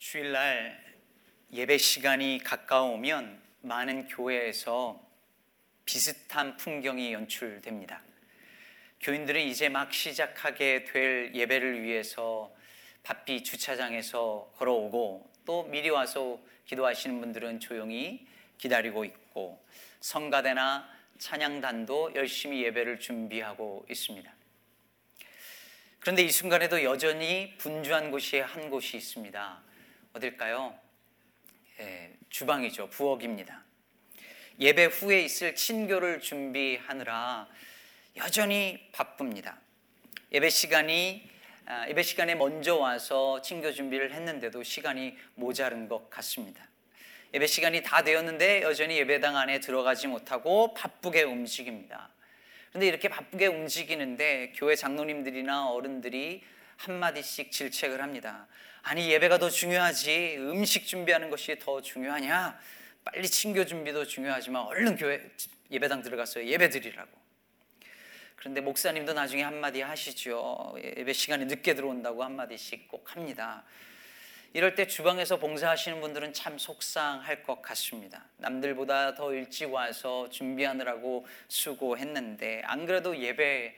주일날 예배 시간이 가까우면 많은 교회에서 비슷한 풍경이 연출됩니다. 교인들은 이제 막 시작하게 될 예배를 위해서 바삐 주차장에서 걸어오고 또 미리 와서 기도하시는 분들은 조용히 기다리고 있고 성가대나 찬양단도 열심히 예배를 준비하고 있습니다. 그런데 이 순간에도 여전히 분주한 곳이 한 곳이 있습니다. 어딜까요? 예, 주방이죠. 부엌입니다. 예배 후에 있을 친교를 준비하느라 여전히 바쁩니다. 예배 시간이 아, 예배 시간에 먼저 와서 친교 준비를 했는데도 시간이 모자른 것 같습니다. 예배 시간이 다 되었는데 여전히 예배당 안에 들어가지 못하고 바쁘게 움직입니다. 그런데 이렇게 바쁘게 움직이는데 교회 장로님들이나 어른들이 한마디씩 질책을 합니다. 아니, 예배가 더 중요하지. 음식 준비하는 것이 더 중요하냐? 빨리 친교 준비도 중요하지만 얼른 교회 예배당 들어가서 예배 드리라고. 그런데 목사님도 나중에 한마디 하시죠. 예배 시간에 늦게 들어온다고 한마디씩 꼭 합니다. 이럴 때 주방에서 봉사하시는 분들은 참 속상할 것 같습니다. 남들보다 더 일찍 와서 준비하느라고 수고했는데 안 그래도 예배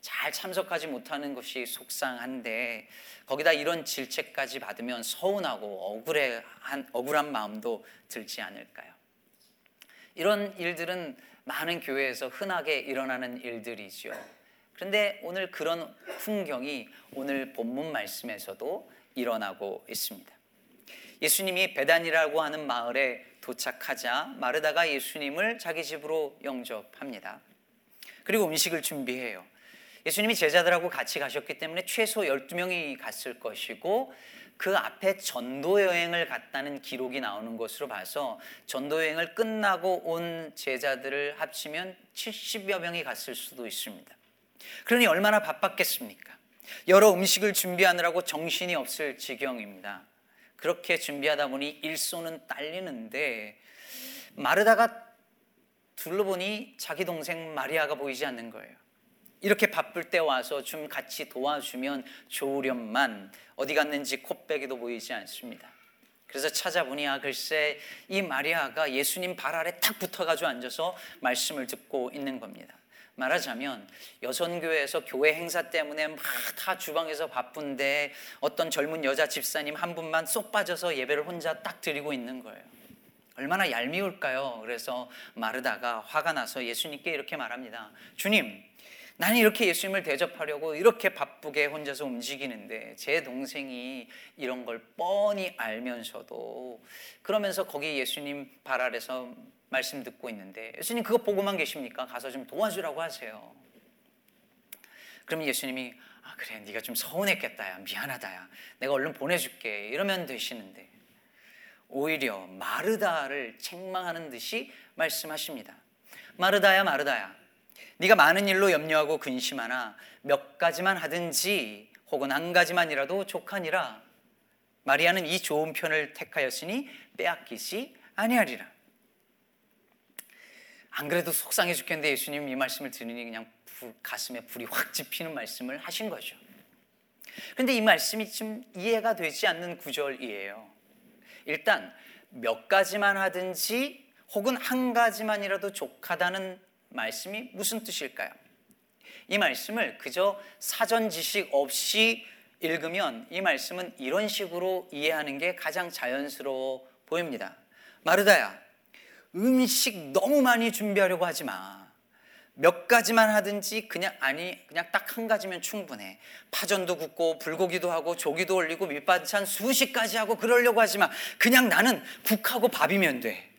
잘 참석하지 못하는 것이 속상한데 거기다 이런 질책까지 받으면 서운하고 억울한 억울한 마음도 들지 않을까요? 이런 일들은 많은 교회에서 흔하게 일어나는 일들이죠. 그런데 오늘 그런 풍경이 오늘 본문 말씀에서도 일어나고 있습니다. 예수님이 베단이라고 하는 마을에 도착하자 마르다가 예수님을 자기 집으로 영접합니다. 그리고 음식을 준비해요. 예수님이 제자들하고 같이 가셨기 때문에 최소 12명이 갔을 것이고 그 앞에 전도 여행을 갔다는 기록이 나오는 것으로 봐서 전도 여행을 끝나고 온 제자들을 합치면 70여 명이 갔을 수도 있습니다. 그러니 얼마나 바빴겠습니까? 여러 음식을 준비하느라고 정신이 없을 지경입니다. 그렇게 준비하다 보니 일손은 딸리는데 마르다가 둘러보니 자기 동생 마리아가 보이지 않는 거예요. 이렇게 바쁠 때 와서 좀 같이 도와주면 좋으련만 어디 갔는지 코빼기도 보이지 않습니다. 그래서 찾아보니 아 글쎄 이 마리아가 예수님 발 아래 탁 붙어가지고 앉아서 말씀을 듣고 있는 겁니다. 말하자면 여선교회에서 교회 행사 때문에 막 다 주방에서 바쁜데 어떤 젊은 여자 집사님 한 분만 쏙 빠져서 예배를 혼자 딱 드리고 있는 거예요. 얼마나 얄미울까요? 그래서 마르다가 화가 나서 예수님께 이렇게 말합니다. 주님, 나는 이렇게 예수님을 대접하려고 이렇게 바쁘게 혼자서 움직이는데 제 동생이 이런 걸 뻔히 알면서도 그러면서 거기 예수님 발 아래서 말씀 듣고 있는데 예수님 그거 보고만 계십니까? 가서 좀 도와주라고 하세요. 그럼 예수님이 아 그래 네가 좀 서운했겠다야 미안하다야 내가 얼른 보내줄게 이러면 되시는데 오히려 마르다를 책망하는 듯이 말씀하십니다. 마르다야 마르다야 네가 많은 일로 염려하고 근심하나 몇 가지만 하든지 혹은 한 가지만이라도 족하니라. 마리아는 이 좋은 편을 택하였으니 빼앗기지 아니하리라. 안 그래도 속상해 죽겠는데 예수님 이 말씀을 들으니 그냥 불, 가슴에 불이 확 지피는 말씀을 하신 거죠. 그런데 이 말씀이 좀 이해가 되지 않는 구절이에요. 일단 몇 가지만 하든지 혹은 한 가지만이라도 족하다는 말씀이 무슨 뜻일까요? 이 말씀을 그저 사전 지식 없이 읽으면 이 말씀은 이런 식으로 이해하는 게 가장 자연스러워 보입니다. 마르다야, 음식 너무 많이 준비하려고 하지 마. 몇 가지만 하든지 그냥 아니 그냥 딱 한 가지면 충분해. 파전도 굽고 불고기도 하고 조기도 올리고 밑반찬 수십 가지 하고 그러려고 하지 마. 그냥 나는 국하고 밥이면 돼.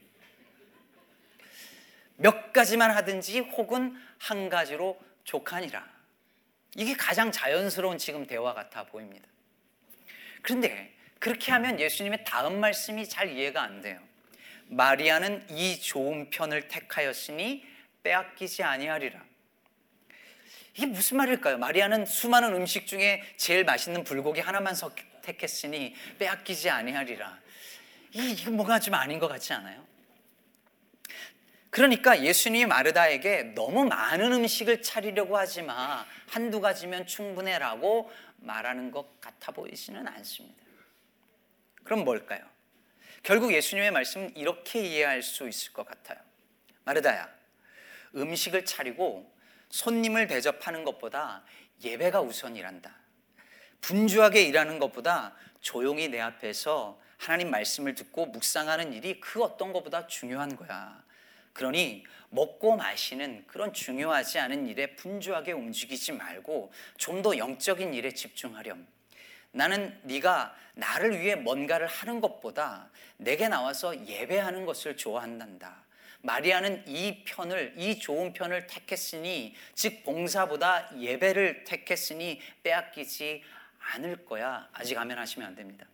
몇 가지만 하든지 혹은 한 가지로 족하니라. 이게 가장 자연스러운 지금 대화 같아 보입니다. 그런데 그렇게 하면 예수님의 다음 말씀이 잘 이해가 안 돼요. 마리아는 이 좋은 편을 택하였으니 빼앗기지 아니하리라. 이게 무슨 말일까요? 마리아는 수많은 음식 중에 제일 맛있는 불고기 하나만 택했으니 빼앗기지 아니하리라. 이게 뭔가 좀 아닌 것 같지 않아요? 그러니까 예수님이 마르다에게 너무 많은 음식을 차리려고 하지 마. 한두 가지면 충분해라고 말하는 것 같아 보이지는 않습니다. 그럼 뭘까요? 결국 예수님의 말씀은 이렇게 이해할 수 있을 것 같아요. 마르다야, 음식을 차리고 손님을 대접하는 것보다 예배가 우선이란다. 분주하게 일하는 것보다 조용히 내 앞에서 하나님 말씀을 듣고 묵상하는 일이 그 어떤 것보다 중요한 거야. 그러니 먹고 마시는 그런 중요하지 않은 일에 분주하게 움직이지 말고 좀 더 영적인 일에 집중하렴. 나는 네가 나를 위해 뭔가를 하는 것보다 내게 나와서 예배하는 것을 좋아한단다. 마리아는 이 편을 이 좋은 편을 택했으니 즉 봉사보다 예배를 택했으니 빼앗기지 않을 거야. 아직 아멘 하시면 안 됩니다.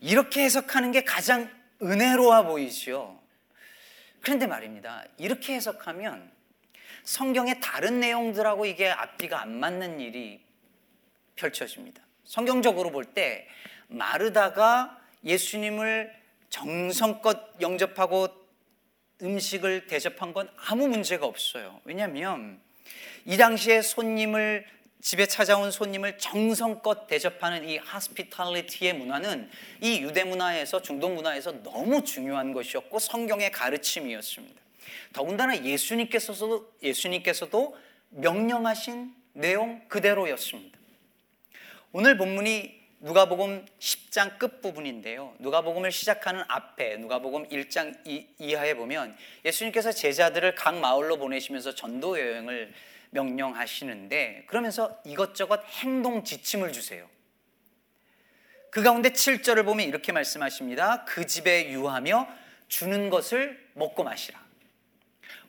이렇게 해석하는 게 가장 은혜로워 보이죠. 그런데 말입니다. 이렇게 해석하면 성경의 다른 내용들하고 이게 앞뒤가 안 맞는 일이 펼쳐집니다. 성경적으로 볼 때 마르다가 예수님을 정성껏 영접하고 음식을 대접한 건 아무 문제가 없어요. 왜냐하면 이 당시에 손님을 집에 찾아온 손님을 정성껏 대접하는 이 하스피탈리티의 문화는 이 유대 문화에서 중동 문화에서 너무 중요한 것이었고 성경의 가르침이었습니다. 더군다나 예수님께서도 예수님께서도 명령하신 내용 그대로였습니다. 오늘 본문이 누가복음 10장 끝부분인데요. 누가복음을 시작하는 앞에 누가복음 1장 이 하에 보면 예수님께서 제자들을 각 마을로 보내시면서 전도 여행을 명령하시는데 그러면서 이것저것 행동 지침을 주세요. 그 가운데 7절을 보면 이렇게 말씀하십니다. 그 집에 유하며 주는 것을 먹고 마시라.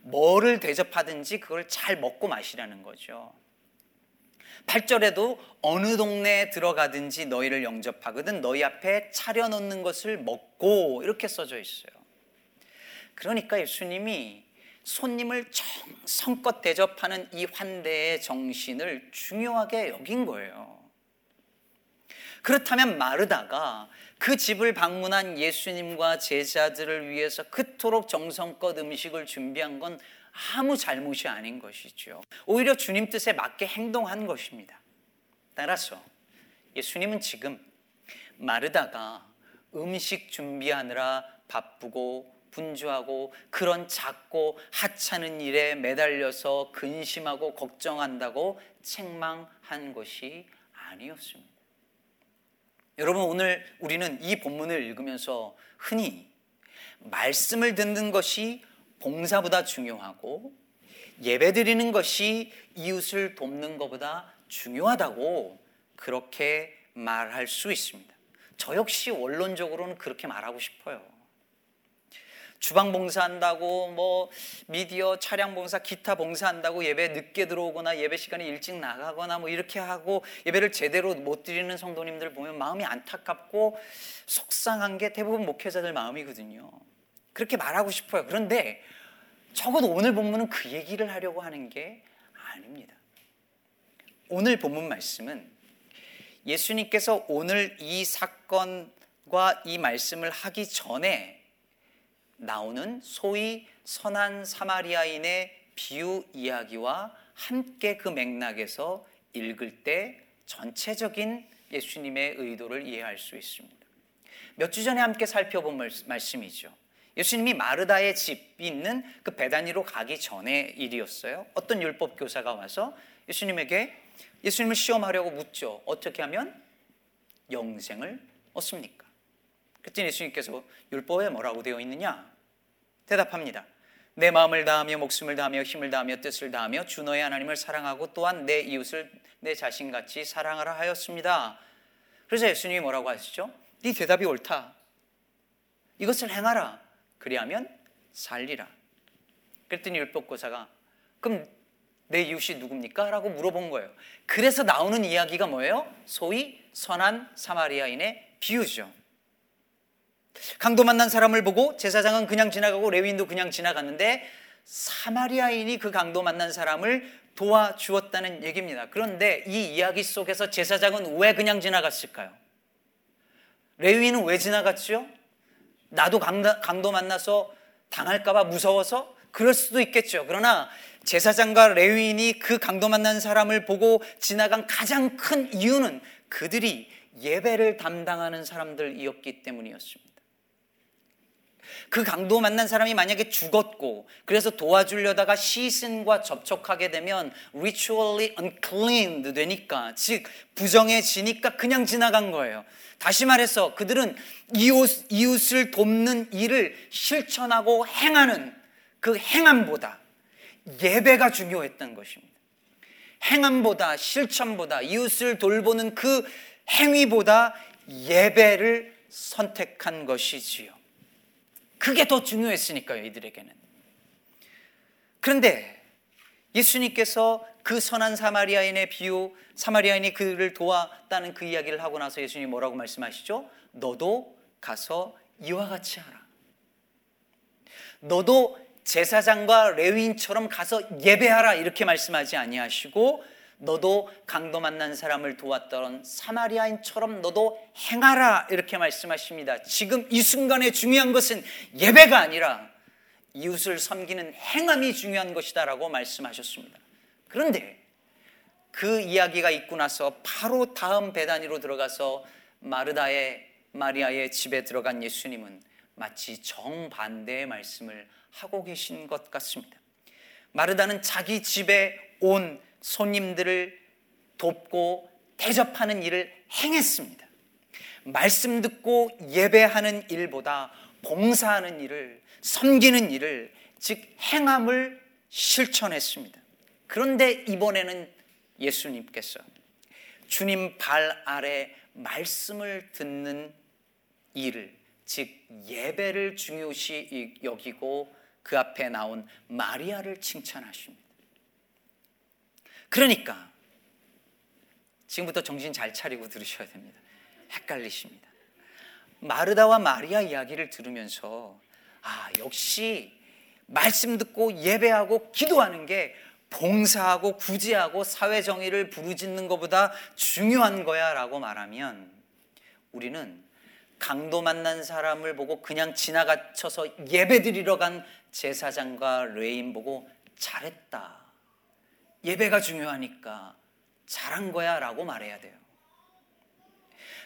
뭐를 대접하든지 그걸 잘 먹고 마시라는 거죠. 8절에도 어느 동네에 들어가든지 너희를 영접하거든 너희 앞에 차려놓는 것을 먹고 이렇게 써져 있어요. 그러니까 예수님이 손님을 정성껏 대접하는 이 환대의 정신을 중요하게 여긴 거예요. 그렇다면 마르다가 그 집을 방문한 예수님과 제자들을 위해서 그토록 정성껏 음식을 준비한 건 아무 잘못이 아닌 것이죠. 오히려 주님 뜻에 맞게 행동한 것입니다. 따라서 예수님은 지금 마르다가 음식 준비하느라 바쁘고 분주하고 그런 작고 하찮은 일에 매달려서 근심하고 걱정한다고 책망한 것이 아니었습니다. 여러분 오늘 우리는 이 본문을 읽으면서 흔히 말씀을 듣는 것이 봉사보다 중요하고 예배 드리는 것이 이웃을 돕는 것보다 중요하다고 그렇게 말할 수 있습니다. 저 역시 원론적으로는 그렇게 말하고 싶어요. 주방 봉사한다고 뭐 미디어 차량 봉사 기타 봉사한다고 예배 늦게 들어오거나 예배 시간에 일찍 나가거나 뭐 이렇게 하고 예배를 제대로 못 드리는 성도님들 보면 마음이 안타깝고 속상한 게 대부분 목회자들 마음이거든요. 그렇게 말하고 싶어요. 그런데 적어도 오늘 본문은 그 얘기를 하려고 하는 게 아닙니다. 오늘 본문 말씀은 예수님께서 오늘 이 사건과 이 말씀을 하기 전에 나오는 소위 선한 사마리아인의 비유 이야기와 함께 그 맥락에서 읽을 때 전체적인 예수님의 의도를 이해할 수 있습니다. 몇 주 전에 함께 살펴본 말씀이죠. 예수님이 마르다의 집이 있는 그 베다니로 가기 전의 일이었어요. 어떤 율법 교사가 와서 예수님에게 예수님을 시험하려고 묻죠. 어떻게 하면 영생을 얻습니까? 그랬더니 예수님께서 율법에 뭐라고 되어 있느냐? 대답합니다. 내 마음을 다하며 목숨을 다하며 힘을 다하며 뜻을 다하며 주 너의 하나님을 사랑하고 또한 내 이웃을 내 자신같이 사랑하라 하였습니다. 그래서 예수님이 뭐라고 하시죠? 네 대답이 옳다. 이것을 행하라. 그리하면 살리라. 그랬더니 율법고사가 그럼 내 이웃이 누굽니까? 라고 물어본 거예요. 그래서 나오는 이야기가 뭐예요? 소위 선한 사마리아인의 비유죠. 강도 만난 사람을 보고 제사장은 그냥 지나가고 레위인도 그냥 지나갔는데 사마리아인이 그 강도 만난 사람을 도와주었다는 얘기입니다. 그런데 이 이야기 속에서 제사장은 왜 그냥 지나갔을까요? 레위인은 왜 지나갔죠? 나도 강도 만나서 당할까봐 무서워서 그럴 수도 있겠죠. 그러나 제사장과 레위인이 그 강도 만난 사람을 보고 지나간 가장 큰 이유는 그들이 예배를 담당하는 사람들이었기 때문이었습니다. 그 강도 만난 사람이 만약에 죽었고 그래서 도와주려다가 시신과 접촉하게 되면 ritually uncleaned 되니까 즉 부정해지니까 그냥 지나간 거예요. 다시 말해서 그들은 이웃, 이웃을 돕는 일을 실천하고 행하는 그 행함보다 예배가 중요했던 것입니다. 행함보다 실천보다 이웃을 돌보는 그 행위보다 예배를 선택한 것이지요. 그게 더 중요했으니까요, 이들에게는. 그런데 예수님께서 그 선한 사마리아인의 비유, 사마리아인이 그를 도왔다는 그 이야기를 하고 나서 예수님이 뭐라고 말씀하시죠? 너도 가서 이와 같이 하라. 너도 제사장과 레위인처럼 가서 예배하라 이렇게 말씀하지 아니하시고 너도 강도 만난 사람을 도왔던 사마리아인처럼 너도 행하라 이렇게 말씀하십니다. 지금 이 순간에 중요한 것은 예배가 아니라 이웃을 섬기는 행함이 중요한 것이다라고 말씀하셨습니다. 그런데 그 이야기가 있고 나서 바로 다음 배단위로 들어가서 마르다의 마리아의 집에 들어간 예수님은 마치 정반대의 말씀을 하고 계신 것 같습니다. 마르다는 자기 집에 온 손님들을 돕고 대접하는 일을 행했습니다. 말씀 듣고 예배하는 일보다 봉사하는 일을 섬기는 일을 즉 행함을 실천했습니다. 그런데 이번에는 예수님께서 주님 발 아래 말씀을 듣는 일을 즉 예배를 중요시 여기고 그 앞에 나온 마리아를 칭찬하십니다. 그러니까 지금부터 정신 잘 차리고 들으셔야 됩니다. 헷갈리십니다. 마르다와 마리아 이야기를 들으면서 아, 역시 말씀 듣고 예배하고 기도하는 게 봉사하고 구제하고 사회 정의를 부르짖는 것보다 중요한 거야라고 말하면 우리는 강도 만난 사람을 보고 그냥 지나가쳐서 예배드리러 간 제사장과 레위인 보고 잘했다. 예배가 중요하니까 잘한 거야 라고 말해야 돼요.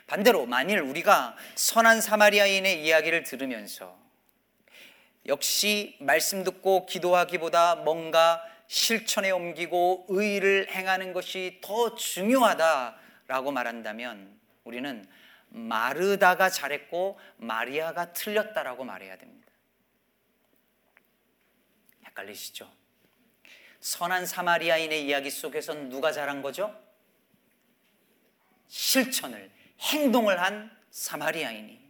반대로 만일 우리가 선한 사마리아인의 이야기를 들으면서 역시 말씀 듣고 기도하기보다 뭔가 실천에 옮기고 의를 행하는 것이 더 중요하다라고 말한다면 우리는 마르다가 잘했고 마리아가 틀렸다라고 말해야 됩니다. 헷갈리시죠? 선한 사마리아인의 이야기 속에선 누가 잘한 거죠? 실천을, 행동을 한 사마리아인이.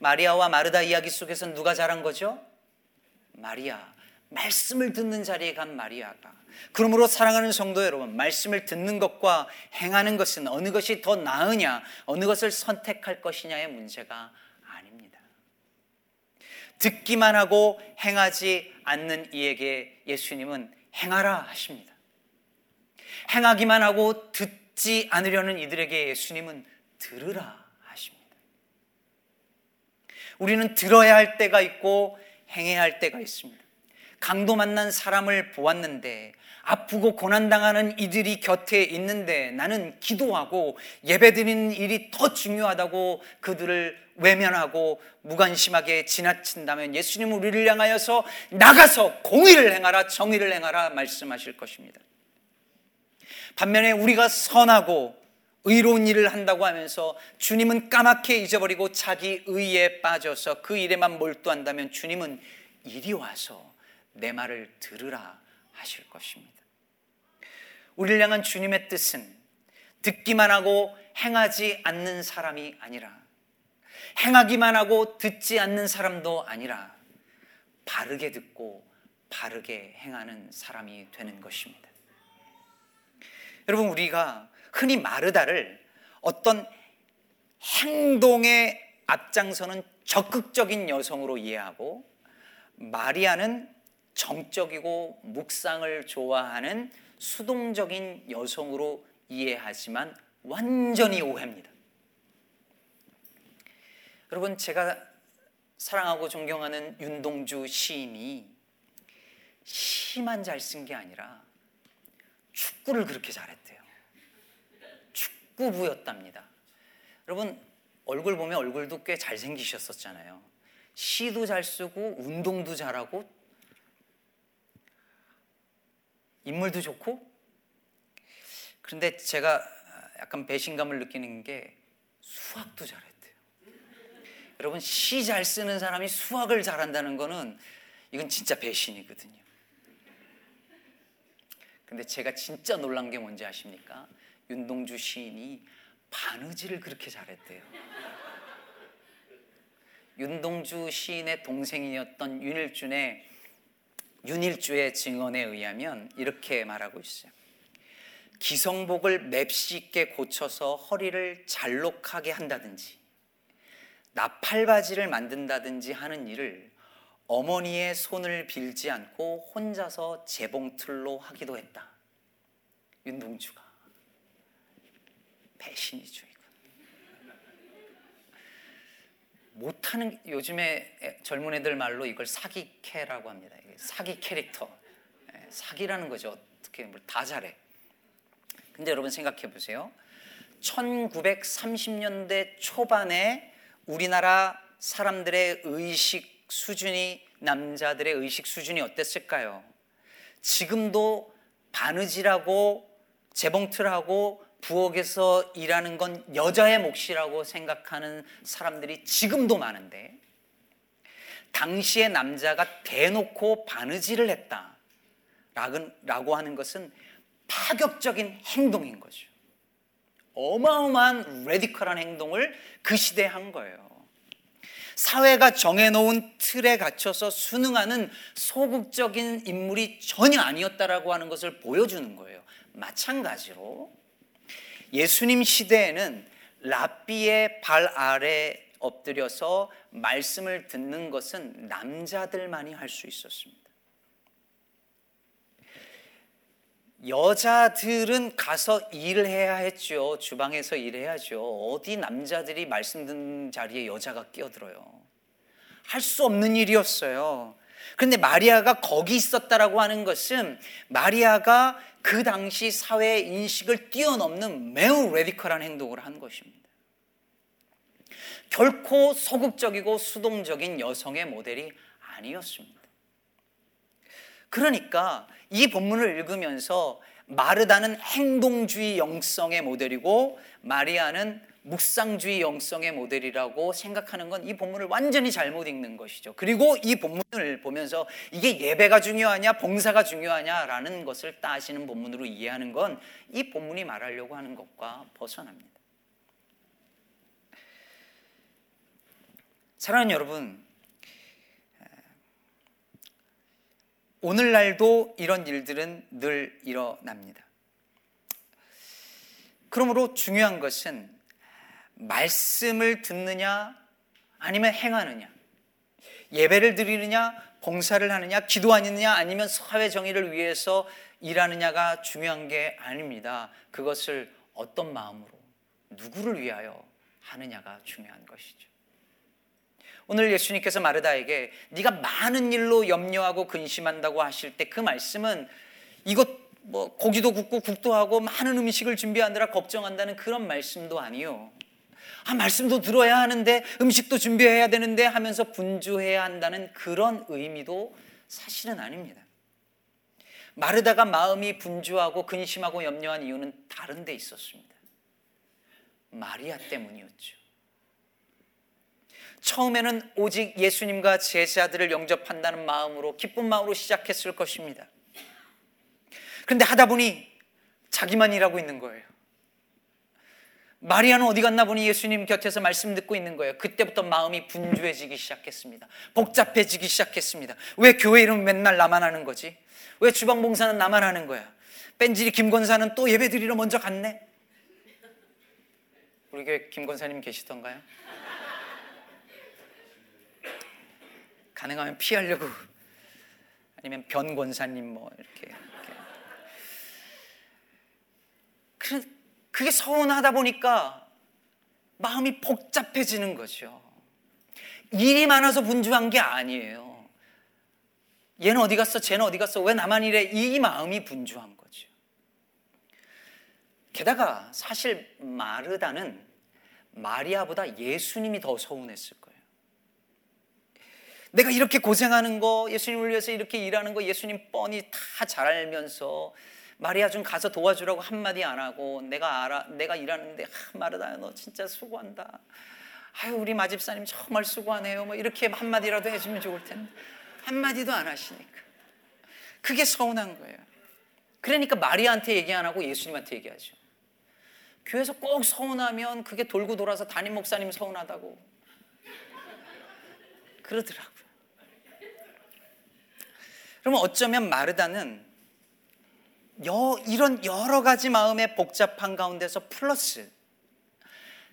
마리아와 마르다 이야기 속에선 누가 잘한 거죠? 마리아. 말씀을 듣는 자리에 간 마리아가. 그러므로 사랑하는 성도 여러분, 말씀을 듣는 것과 행하는 것은 어느 것이 더 나으냐, 어느 것을 선택할 것이냐의 문제가 아닙니다. 듣기만 하고 행하지 않는 이에게 예수님은 행하라 하십니다. 행하기만 하고 듣지 않으려는 이들에게 예수님은 들으라 하십니다. 우리는 들어야 할 때가 있고 행해야 할 때가 있습니다. 강도 만난 사람을 보았는데 아프고 고난당하는 이들이 곁에 있는데 나는 기도하고 예배드리는 일이 더 중요하다고 그들을 외면하고 무관심하게 지나친다면 예수님은 우리를 향하여서 나가서 공의를 행하라 정의를 행하라 말씀하실 것입니다. 반면에 우리가 선하고 의로운 일을 한다고 하면서 주님은 까맣게 잊어버리고 자기 의에 빠져서 그 일에만 몰두한다면 주님은 이리 와서 내 말을 들으라 하실 것입니다. 우리를 향한 주님의 뜻은 듣기만 하고 행하지 않는 사람이 아니라 행하기만 하고 듣지 않는 사람도 아니라 바르게 듣고 바르게 행하는 사람이 되는 것입니다. 여러분, 우리가 흔히 마르다를 어떤 행동에 앞장서는 적극적인 여성으로 이해하고 마리아는 정적이고 묵상을 좋아하는 수동적인 여성으로 이해하지만 완전히 오해입니다. 여러분 제가 사랑하고 존경하는 윤동주 시인이 시만 잘 쓴 게 아니라 축구를 그렇게 잘했대요. 축구부였답니다. 여러분 얼굴 보면 얼굴도 꽤 잘생기셨었잖아요. 시도 잘 쓰고 운동도 잘하고 인물도 좋고 그런데 제가 약간 배신감을 느끼는 게 수학도 잘했대요. 여러분 시 잘 쓰는 사람이 수학을 잘한다는 거는 이건 진짜 배신이거든요. 근데 제가 진짜 놀란 게 뭔지 아십니까? 윤동주 시인이 바느질을 그렇게 잘했대요. 윤동주 시인의 동생이었던 윤일준의 윤일주의 증언에 의하면 이렇게 말하고 있어요. 기성복을 맵시있게 고쳐서 허리를 잘록하게 한다든지 나팔바지를 만든다든지 하는 일을 어머니의 손을 빌지 않고 혼자서 재봉틀로 하기도 했다. 윤동주가 배신이죠 이건. 못하는 요즘에 젊은 애들 말로 이걸 사기캐라고 합니다. 사기 캐릭터, 예, 사기라는 거죠. 어떻게 다 잘해. 근데 여러분 생각해 보세요. 1930년대 초반에 우리나라 사람들의 의식 수준이 남자들의 의식 수준이 어땠을까요? 지금도 바느질하고 재봉틀하고 부엌에서 일하는 건 여자의 몫이라고 생각하는 사람들이 지금도 많은데 당시의 남자가 대놓고 바느질을 했다 라고 하는 것은 파격적인 행동인 거죠. 어마어마한 레디컬한 행동을 그 시대에 한 거예요. 사회가 정해놓은 틀에 갇혀서 순응하는 소극적인 인물이 전혀 아니었다라고 하는 것을 보여주는 거예요. 마찬가지로 예수님 시대에는 랍비의 발 아래 엎드려서 말씀을 듣는 것은 남자들만이 할 수 있었습니다. 여자들은 가서 일을 해야 했죠. 주방에서 일해야죠. 어디 남자들이 말씀 듣는 자리에 여자가 끼어들어요. 할 수 없는 일이었어요. 그런데 마리아가 거기 있었다라고 하는 것은 마리아가 그 당시 사회의 인식을 뛰어넘는 매우 레디컬한 행동을 한 것입니다. 결코 소극적이고 수동적인 여성의 모델이 아니었습니다. 그러니까 이 본문을 읽으면서 마르다는 행동주의 영성의 모델이고 마리아는 묵상주의 영성의 모델이라고 생각하는 건 이 본문을 완전히 잘못 읽는 것이죠. 그리고 이 본문을 보면서 이게 예배가 중요하냐, 봉사가 중요하냐라는 것을 따지는 본문으로 이해하는 건 이 본문이 말하려고 하는 것과 벗어납니다. 사랑하는 여러분, 오늘날도 이런 일들은 늘 일어납니다. 그러므로 중요한 것은 말씀을 듣느냐 아니면 행하느냐, 예배를 드리느냐, 봉사를 하느냐, 기도하느냐 아니면 사회 정의를 위해서 일하느냐가 중요한 게 아닙니다. 그것을 어떤 마음으로 누구를 위하여 하느냐가 중요한 것이죠. 오늘 예수님께서 마르다에게 네가 많은 일로 염려하고 근심한다고 하실 때 그 말씀은 이것 뭐 고기도 굽고 국도 하고 많은 음식을 준비하느라 걱정한다는 그런 말씀도 아니요. 아 말씀도 들어야 하는데 음식도 준비해야 되는데 하면서 분주해야 한다는 그런 의미도 사실은 아닙니다. 마르다가 마음이 분주하고 근심하고 염려한 이유는 다른 데 있었습니다. 마리아 때문이었죠. 처음에는 오직 예수님과 제자들을 영접한다는 마음으로 기쁜 마음으로 시작했을 것입니다. 그런데 하다 보니 자기만 일하고 있는 거예요. 마리아는 어디 갔나 보니 예수님 곁에서 말씀 듣고 있는 거예요. 그때부터 마음이 분주해지기 시작했습니다. 복잡해지기 시작했습니다. 왜 교회 이름 맨날 나만 하는 거지? 왜 주방 봉사는 나만 하는 거야? 뺀질이 김권사는 또 예배 드리러 먼저 갔네? 우리 교회 김권사님 계시던가요? 가능하면 피하려고 아니면 변 권사님 뭐 이렇게, 이렇게. 그게 서운하다 보니까 마음이 복잡해지는 거죠. 일이 많아서 분주한 게 아니에요. 얘는 어디 갔어? 쟤는 어디 갔어? 왜 나만 이래? 이 마음이 분주한 거죠. 게다가 사실 마르다는 마리아보다 예수님이 더 서운했을 거예요. 내가 이렇게 고생하는 거, 예수님을 위해서 이렇게 일하는 거 예수님 뻔히 다 잘 알면서 마리아 좀 가서 도와주라고 한마디 안 하고 내가 알아, 내가 일하는데 아, 마르다야 너 진짜 수고한다. 아유 우리 마집사님 정말 수고하네요. 뭐 이렇게 한마디라도 해주면 좋을 텐데 한마디도 안 하시니까 그게 서운한 거예요. 그러니까 마리아한테 얘기 안 하고 예수님한테 얘기하죠. 교회에서 꼭 서운하면 그게 돌고 돌아서 담임 목사님 서운하다고 그러더라고요. 그러면 어쩌면 마르다는 여, 이런 여러 가지 마음의 복잡한 가운데서 플러스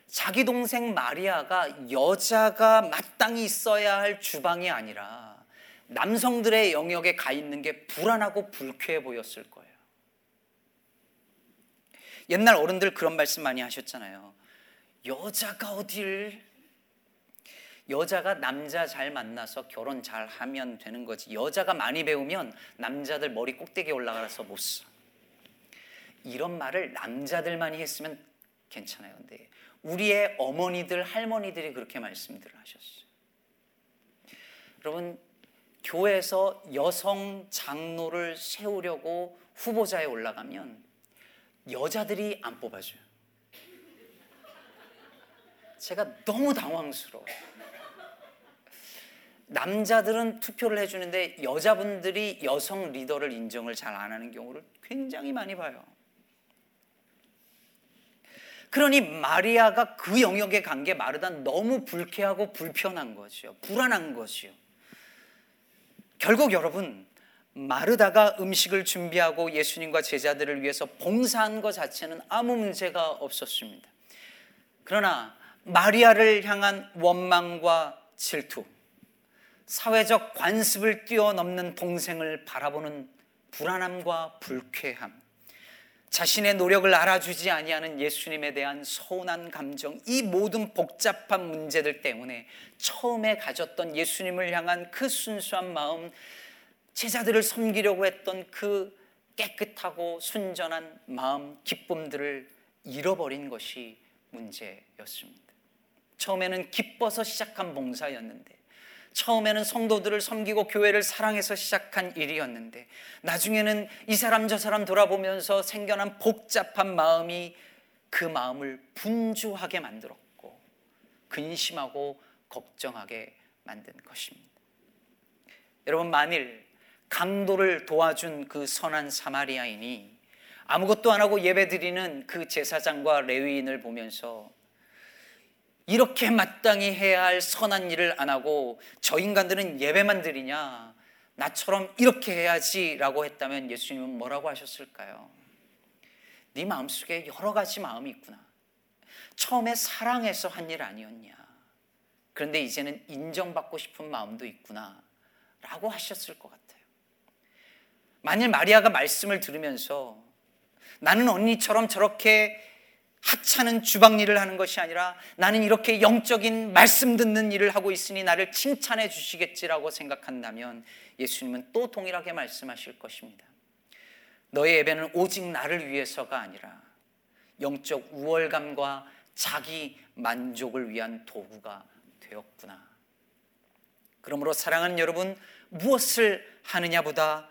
자기 동생 마리아가 여자가 마땅히 있어야 할 주방이 아니라 남성들의 영역에 가 있는 게 불안하고 불쾌해 보였을 거예요. 옛날 어른들 그런 말씀 많이 하셨잖아요. 여자가 어딜 여자가 남자 잘 만나서 결혼 잘 하면 되는 거지. 여자가 많이 배우면 남자들 머리 꼭대기에 올라가서 못 써. 이런 말을 남자들만이 했으면 괜찮아요. 근데 우리의 어머니들, 할머니들이 그렇게 말씀들을 하셨어요. 여러분, 교회에서 여성 장로를 세우려고 후보자에 올라가면 여자들이 안 뽑아줘요. 제가 너무 당황스러워요. 남자들은 투표를 해주는데 여자분들이 여성 리더를 인정을 잘 안 하는 경우를 굉장히 많이 봐요. 그러니 마리아가 그 영역에 간 게 마르다 너무 불쾌하고 불편한 것이요. 불안한 것이요. 결국 여러분, 마르다가 음식을 준비하고 예수님과 제자들을 위해서 봉사한 것 자체는 아무 문제가 없었습니다. 그러나 마리아를 향한 원망과 질투, 사회적 관습을 뛰어넘는 동생을 바라보는 불안함과 불쾌함, 자신의 노력을 알아주지 아니하는 예수님에 대한 서운한 감정, 이 모든 복잡한 문제들 때문에 처음에 가졌던 예수님을 향한 그 순수한 마음, 제자들을 섬기려고 했던 그 깨끗하고 순전한 마음, 기쁨들을 잃어버린 것이 문제였습니다. 처음에는 기뻐서 시작한 봉사였는데 처음에는 성도들을 섬기고 교회를 사랑해서 시작한 일이었는데 나중에는 이 사람 저 사람 돌아보면서 생겨난 복잡한 마음이 그 마음을 분주하게 만들었고 근심하고 걱정하게 만든 것입니다. 여러분 만일 강도를 도와준 그 선한 사마리아인이 아무것도 안 하고 예배드리는 그 제사장과 레위인을 보면서 이렇게 마땅히 해야 할 선한 일을 안 하고 저 인간들은 예배만 드리냐? 나처럼 이렇게 해야지라고 했다면 예수님은 뭐라고 하셨을까요? 네 마음속에 여러 가지 마음이 있구나. 처음에 사랑해서 한 일 아니었냐? 그런데 이제는 인정받고 싶은 마음도 있구나. 라고 하셨을 것 같아요. 만일 마리아가 말씀을 들으면서 나는 언니처럼 저렇게 하찮은 주방 일을 하는 것이 아니라 나는 이렇게 영적인 말씀 듣는 일을 하고 있으니 나를 칭찬해 주시겠지라고 생각한다면 예수님은 또 동일하게 말씀하실 것입니다. 너의 예배는 오직 나를 위해서가 아니라 영적 우월감과 자기 만족을 위한 도구가 되었구나. 그러므로 사랑하는 여러분, 무엇을 하느냐보다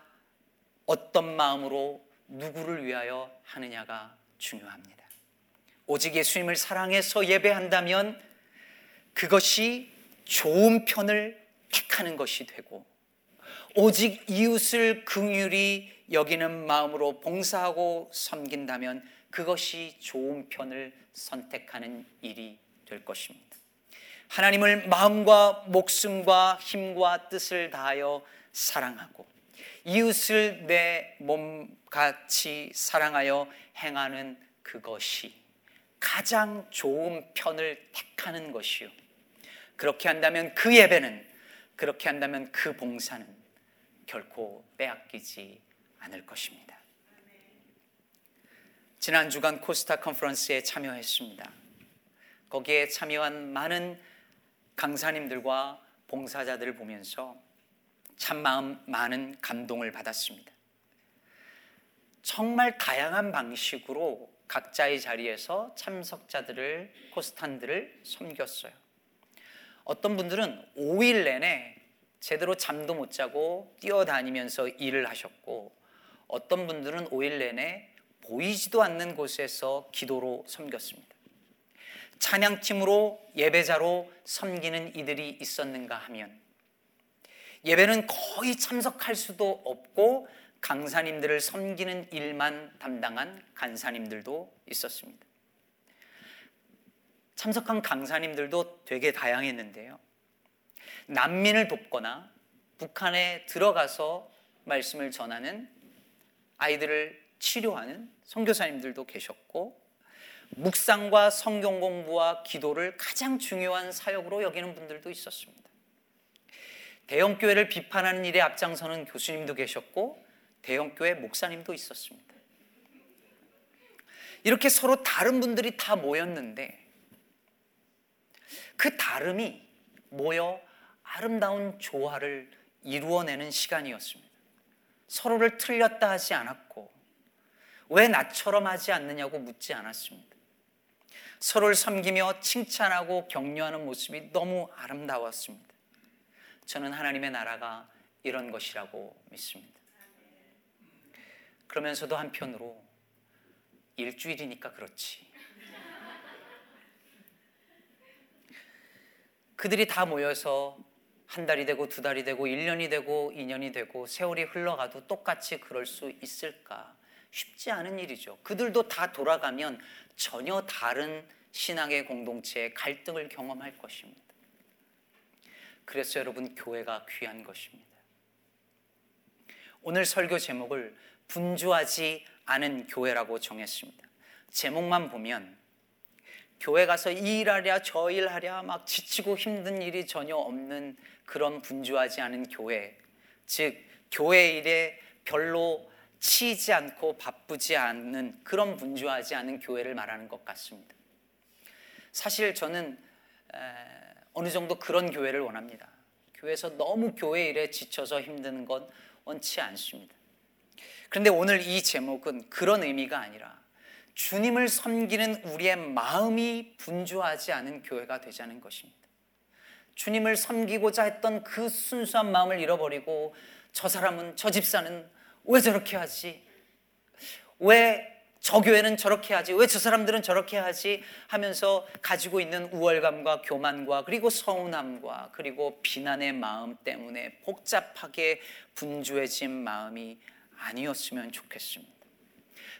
어떤 마음으로 누구를 위하여 하느냐가 중요합니다. 오직 예수님을 사랑해서 예배한다면 그것이 좋은 편을 택하는 것이 되고 오직 이웃을 긍휼히 여기는 마음으로 봉사하고 섬긴다면 그것이 좋은 편을 선택하는 일이 될 것입니다. 하나님을 마음과 목숨과 힘과 뜻을 다하여 사랑하고 이웃을 내 몸같이 사랑하여 행하는 그것이 가장 좋은 편을 택하는 것이요. 그렇게 한다면 그 예배는, 그렇게 한다면 그 봉사는 결코 빼앗기지 않을 것입니다. 지난 주간 코스타 컨퍼런스에 참여했습니다. 거기에 참여한 많은 강사님들과 봉사자들을 보면서 참 마음 많은 감동을 받았습니다. 정말 다양한 방식으로 각자의 자리에서 참석자들을 코스탄들을 섬겼어요. 어떤 분들은 5일 내내 제대로 잠도 못 자고 뛰어다니면서 일을 하셨고 어떤 분들은 5일 내내 보이지도 않는 곳에서 기도로 섬겼습니다. 찬양팀으로 예배자로 섬기는 이들이 있었는가 하면 예배는 거의 참석할 수도 없고 강사님들을 섬기는 일만 담당한 간사님들도 있었습니다. 참석한 강사님들도 되게 다양했는데요. 난민을 돕거나 북한에 들어가서 말씀을 전하는 아이들을 치료하는 선교사님들도 계셨고 묵상과 성경 공부와 기도를 가장 중요한 사역으로 여기는 분들도 있었습니다. 대형 교회를 비판하는 일에 앞장서는 교수님도 계셨고 대형 교회 목사님도 있었습니다. 이렇게 서로 다른 분들이 다 모였는데 그 다름이 모여 아름다운 조화를 이루어내는 시간이었습니다. 서로를 틀렸다 하지 않았고 왜 나처럼 하지 않느냐고 묻지 않았습니다. 서로를 섬기며 칭찬하고 격려하는 모습이 너무 아름다웠습니다. 저는 하나님의 나라가 이런 것이라고 믿습니다. 그러면서도 한편으로 일주일이니까 그렇지. 그들이 다 모여서 한 달이 되고 두 달이 되고 1년이 되고 2년이 되고 세월이 흘러가도 똑같이 그럴 수 있을까? 쉽지 않은 일이죠. 그들도 다 돌아가면 전혀 다른 신앙의 공동체의 갈등을 경험할 것입니다. 그래서 여러분 교회가 귀한 것입니다. 오늘 설교 제목을 분주하지 않은 교회라고 정했습니다. 제목만 보면 교회 가서 이 일하랴 저 일하랴 막 지치고 힘든 일이 전혀 없는 그런 분주하지 않은 교회 즉 교회 일에 별로 치이지 않고 바쁘지 않는 그런 분주하지 않은 교회를 말하는 것 같습니다. 사실 저는 어느 정도 그런 교회를 원합니다. 교회에서 너무 교회 일에 지쳐서 힘드는 건 원치 않습니다. 그런데 오늘 이 제목은 그런 의미가 아니라 주님을 섬기는 우리의 마음이 분주하지 않은 교회가 되자는 것입니다. 주님을 섬기고자 했던 그 순수한 마음을 잃어버리고 저 사람은 저 집사는 왜 저렇게 하지? 왜 저 교회는 저렇게 하지? 왜 저 사람들은 저렇게 하지? 하면서 가지고 있는 우월감과 교만과 그리고 서운함과 그리고 비난의 마음 때문에 복잡하게 분주해진 마음이 아니었으면 좋겠습니다.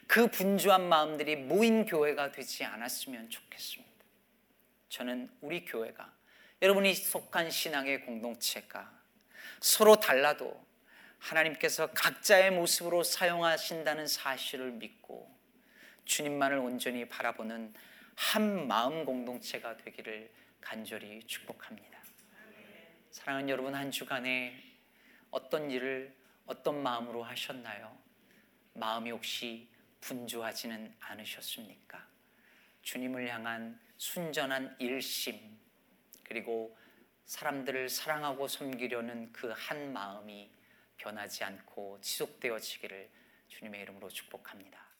그 분주한 마음들이 모인 교회가 되지 않았으면 좋겠습니다. 저는 우리 교회가 여러분이 속한 신앙의 공동체가 서로 달라도 하나님께서 각자의 모습으로 사용하신다는 사실을 믿고 주님만을 온전히 바라보는 한 마음 공동체가 되기를 간절히 축복합니다. 사랑하는 여러분 한 주간에 어떤 일을 어떤 마음으로 하셨나요? 마음이 혹시 분주하지는 않으셨습니까? 주님을 향한 순전한 일심 그리고 사람들을 사랑하고 섬기려는 그 한 마음이 변하지 않고 지속되어지기를 주님의 이름으로 축복합니다.